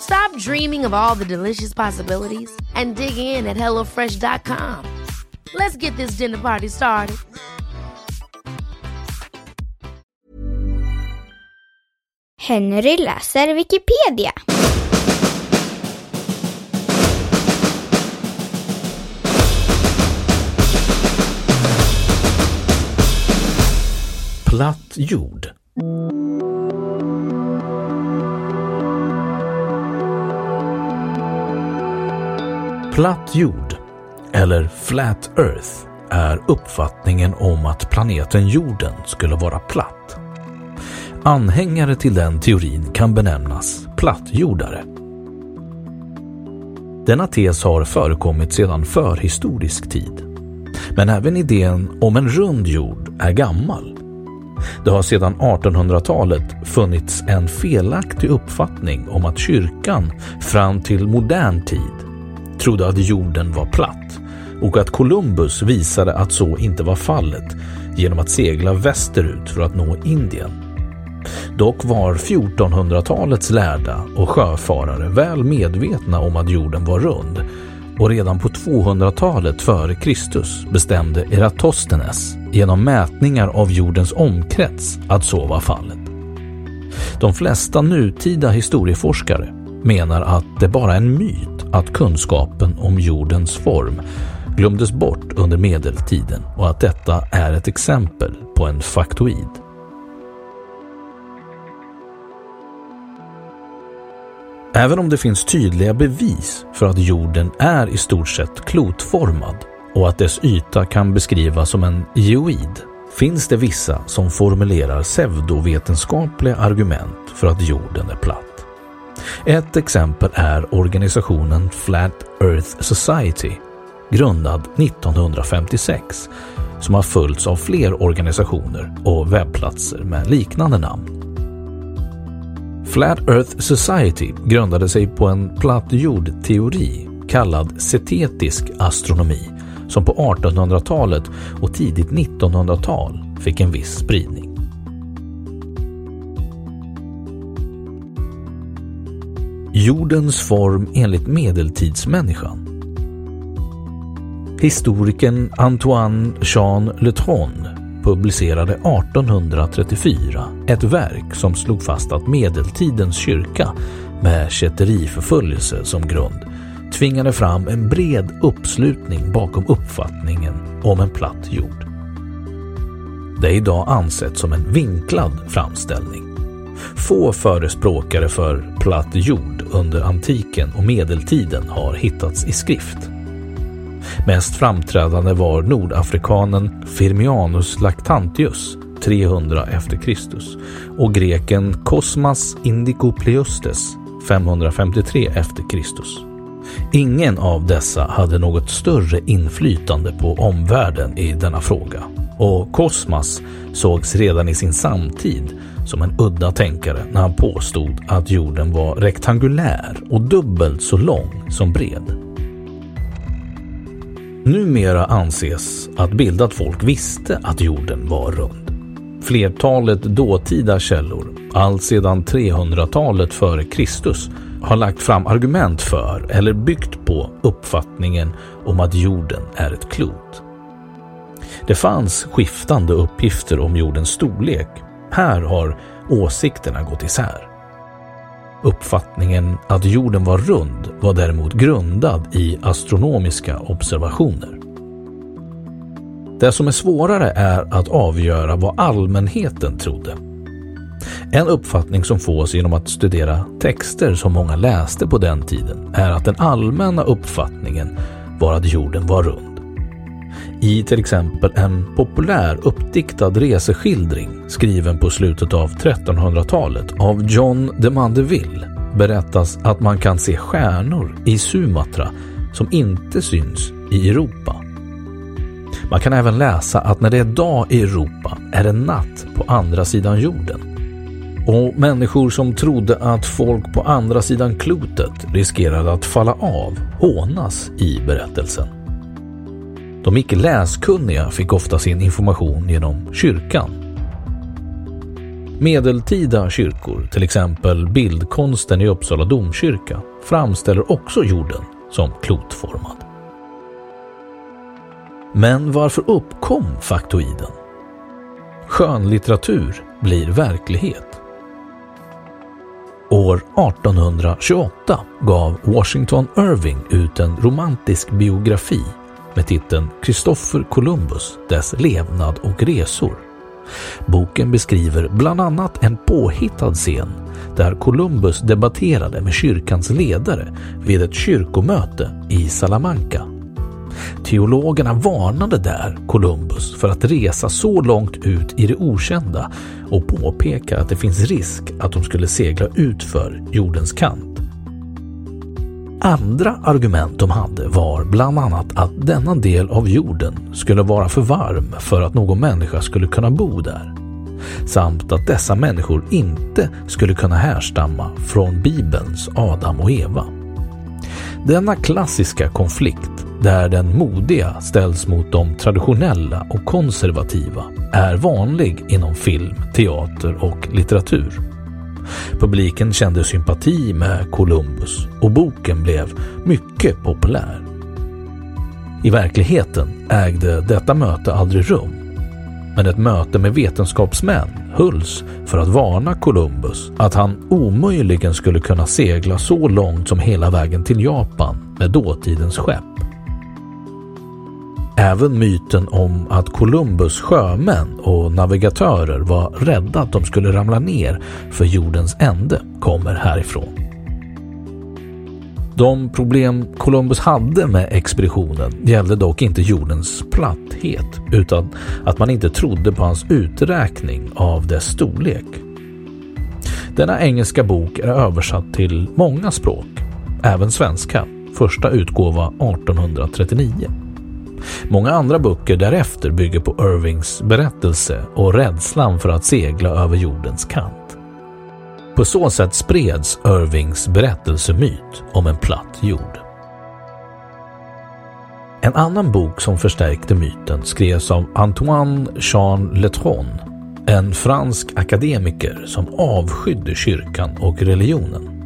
Stop dreaming of all the delicious possibilities and dig in at HelloFresh.com. Let's get this dinner party started. Henry läser Wikipedia. Platt jord. Platt jord, eller Flat Earth, är uppfattningen om att planeten jorden skulle vara platt. Anhängare till den teorin kan benämnas plattjordare. Denna tes har förekommit sedan förhistorisk tid. Men även idén om en rund jord är gammal. Det har sedan 1800-talet funnits en felaktig uppfattning om att kyrkan fram till modern tid trodde att jorden var platt och att Columbus visade att så inte var fallet genom att segla västerut för att nå Indien. Dock var 1400-talets lärda och sjöfarare väl medvetna om att jorden var rund och redan på 200-talet före Kristus bestämde Eratosthenes genom mätningar av jordens omkrets att så var fallet. De flesta nutida historieforskare menar att det bara är en myt att kunskapen om jordens form glömdes bort under medeltiden och att detta är ett exempel på en faktoid. Även om det finns tydliga bevis för att jorden är i stort sett klotformad och att dess yta kan beskrivas som en geoid finns det vissa som formulerar pseudovetenskapliga argument för att jorden är platt. Ett exempel är organisationen Flat Earth Society grundad 1956 som har följts av fler organisationer och webbplatser med liknande namn. Flat Earth Society grundade sig på en platt jordteori kallad cetetisk astronomi som på 1800-talet och tidigt 1900-tal fick en viss spridning. Jordens form enligt medeltidsmänniskan. Historikern Antoine Jean Letron publicerade 1834 ett verk som slog fast att medeltidens kyrka med kätteriförföljelse som grund tvingade fram en bred uppslutning bakom uppfattningen om en platt jord. Det är idag ansett som en vinklad framställning. Få förespråkare för platt jord under antiken och medeltiden har hittats i skrift. Mest framträdande var nordafrikanen Firmianus Lactantius 300 e.Kr. och greken Kosmas Indicopleustes 553 e.Kr. Ingen av dessa hade något större inflytande på omvärlden i denna fråga och Kosmas sågs redan i sin samtid som en udda tänkare när han påstod att jorden var rektangulär och dubbelt så lång som bred. Numera anses att bildat folk visste att jorden var rund. Flertalet dåtida källor, allt sedan 300-talet före Kristus, har lagt fram argument för eller byggt på uppfattningen om att jorden är ett klot. Det fanns skiftande uppgifter om jordens storlek. Här har åsikterna gått isär. Uppfattningen att jorden var rund var däremot grundad i astronomiska observationer. Det som är svårare är att avgöra vad allmänheten trodde. En uppfattning som fås genom att studera texter som många läste på den tiden är att den allmänna uppfattningen var att jorden var rund. I till exempel en populär uppdiktad reseskildring skriven på slutet av 1300-talet av John de Mandeville berättas att man kan se stjärnor i Sumatra som inte syns i Europa. Man kan även läsa att när det är dag i Europa är det natt på andra sidan jorden. Och människor som trodde att folk på andra sidan klotet riskerade att falla av hånas i berättelsen. De icke läskunniga fick ofta sin information genom kyrkan. Medeltida kyrkor, till exempel bildkonsten i Uppsala domkyrka, framställer också jorden som klotformad. Men varför uppkom faktoiden? Skönlitteratur blir verklighet. År 1828 gav Washington Irving ut en romantisk biografi med titeln Kristoffer Columbus, dess levnad och resor. Boken beskriver bland annat en påhittad scen där Columbus debatterade med kyrkans ledare vid ett kyrkomöte i Salamanca. Teologerna varnade där Columbus för att resa så långt ut i det okända och påpekar att det finns risk att de skulle segla utför jordens kant. Andra argument de hade var bland annat att denna del av jorden skulle vara för varm för att någon människa skulle kunna bo där. Samt att dessa människor inte skulle kunna härstamma från Bibelns Adam och Eva. Denna klassiska konflikt där den modiga ställs mot de traditionella och konservativa är vanlig inom film, teater och litteratur. Publiken kände sympati med Columbus och boken blev mycket populär. I verkligheten ägde detta möte aldrig rum, men ett möte med vetenskapsmän hölls för att varna Columbus att han omöjligen skulle kunna segla så långt som hela vägen till Japan med dåtidens skepp. Även myten om att Columbus sjömän och navigatörer var rädda att de skulle ramla ner för jordens ände kommer härifrån. De problem Columbus hade med expeditionen gällde dock inte jordens platthet utan att man inte trodde på hans uträkning av dess storlek. Denna engelska bok är översatt till många språk, även svenska, första utgåva 1839. Många andra böcker därefter bygger på Irvings berättelse och rädslan för att segla över jordens kant. På så sätt spreds Irvings berättelsemyt om en platt jord. En annan bok som förstärkte myten skrevs av Antoine Jean Letron, en fransk akademiker som avskydde kyrkan och religionen.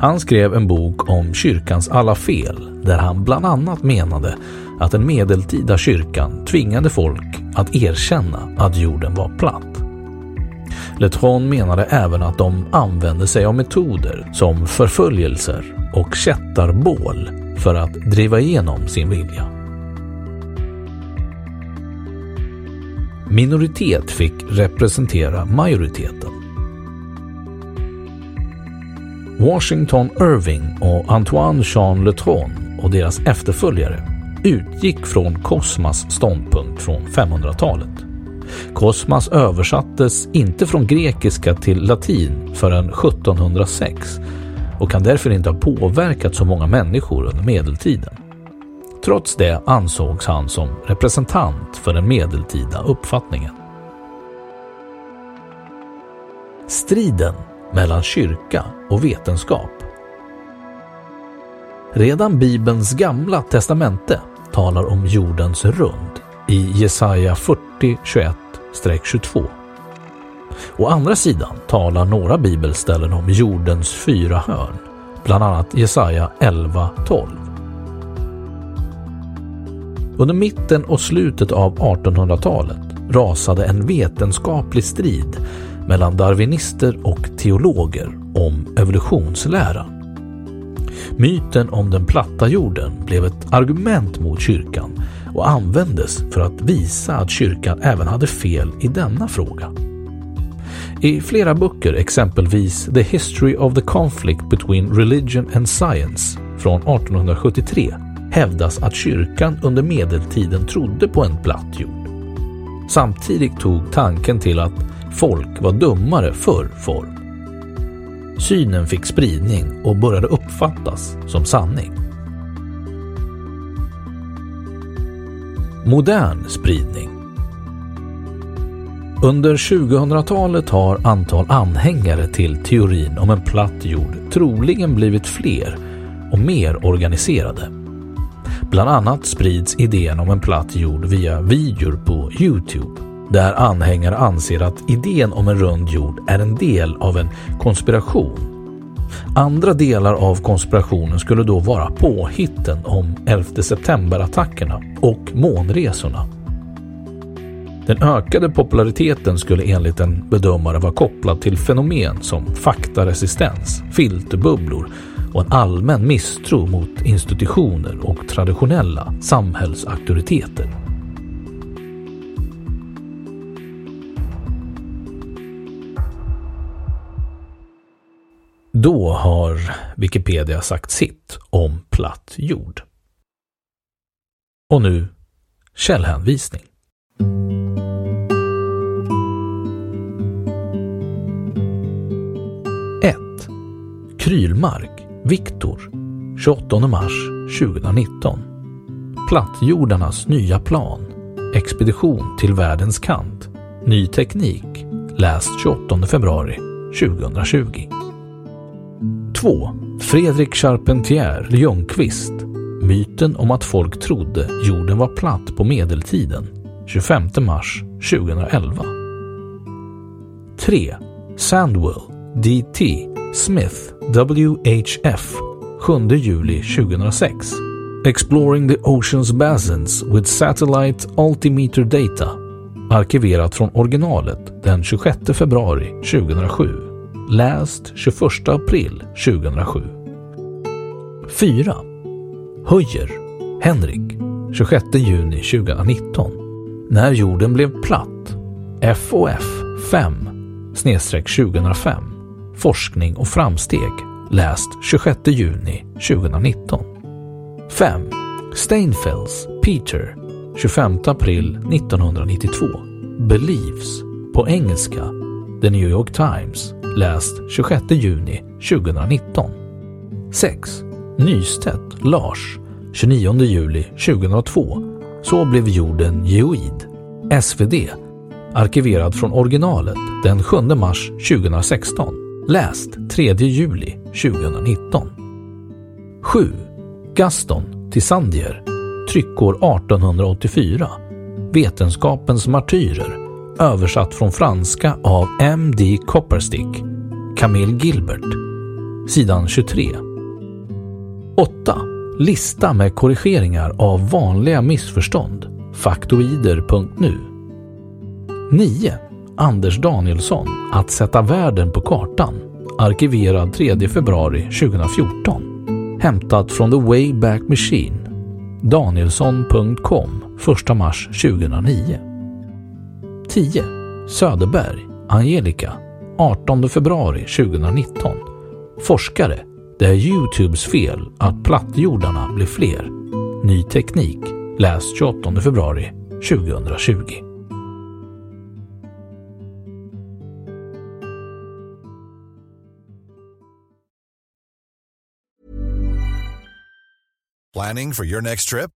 Han skrev en bok om kyrkans alla fel där han bland annat menade att den medeltida kyrkan tvingade folk att erkänna att jorden var platt. Letron menade även att de använde sig av metoder som förföljelser och kättarbål för att driva igenom sin vilja. Minoritet fick representera majoriteten. Washington Irving och Antoine Jean Letron och deras efterföljare utgick från Kosmas ståndpunkt från 500-talet. Kosmas översattes inte från grekiska till latin förrän 1706 och kan därför inte ha påverkat så många människor under medeltiden. Trots det ansågs han som representant för den medeltida uppfattningen. Striden mellan kyrka och vetenskap. Redan Bibelns gamla testamente talar om jordens rund i Jesaja 40, 21-22. Å andra sidan talar några bibelställen om jordens fyra hörn, bland annat Jesaja 11, 12. Under mitten och slutet av 1800-talet rasade en vetenskaplig strid mellan darwinister och teologer om evolutionsläran. Myten om den platta jorden blev ett argument mot kyrkan och användes för att visa att kyrkan även hade fel i denna fråga. I flera böcker, exempelvis The History of the Conflict Between Religion and Science från 1873, hävdas att kyrkan under medeltiden trodde på en platt jord. Samtidigt tog tanken till att folk var dummare förr form. Synen fick spridning och började uppfattas som sanning. Modern spridning Under 2000-talet har antal anhängare till teorin om en platt jord troligen blivit fler och mer organiserade. Bland annat sprids idén om en platt jord via videor på Youtube där anhängare anser att idén om en rund jord är en del av en konspiration. Andra delar av konspirationen skulle då vara påhitten om 11 september-attackerna och månresorna. Den ökade populariteten skulle enligt en bedömare vara kopplad till fenomen som faktaresistens, filterbubblor och en allmän misstro mot institutioner och traditionella samhällsauktoriteter. Har Wikipedia sagt sitt om platt jord. Och nu källhänvisning. Krylmark, Viktor, 28 mars 2019. Plattjordarnas nya plan. Expedition till världens kant. Ny teknik. Läst 28 februari 2020. 2. Fredrik Charpentier Ljungqvist Myten om att folk trodde jorden var platt på medeltiden 25 mars 2011 3. Sandwell D.T. Smith W.H.F. 7 juli 2006 Exploring the Ocean's Basins with Satellite Altimeter Data arkiverat från originalet den 26 februari 2007 Läst 21 april 2007. 4. Höjer Henrik 26 juni 2019. När jorden blev platt. FOF 5 2005. Forskning och framsteg. Läst 26 juni 2019. 5. Steinfels Peter 25 april 1992. Believes på engelska The New York Times läst 26 juni 2019. 6. Nystedt, Lars 29 juli 2002. Så blev jorden geoid. SvD. Arkiverad från originalet den 7 mars 2016. Läst 3 juli 2019. 7. Gaston Tissandier. Tryckår 1884. Vetenskapens martyrer översatt från franska av M.D. Copperstick, Camille Gilbert, sidan 23. 8. Lista med korrigeringar av vanliga missförstånd, faktoider.nu. 9. Anders Danielsson, Att sätta världen på kartan, arkiverad 3 februari 2014. Hämtat från The Wayback Machine, danielsson.com 1 mars 2009. 10. Söderberg, Angelica, 18 februari 2019. Forskare. Det är Youtubes fel att plattjordarna blir fler. Ny teknik. Läs 28 februari 2020. Planning for your next trip?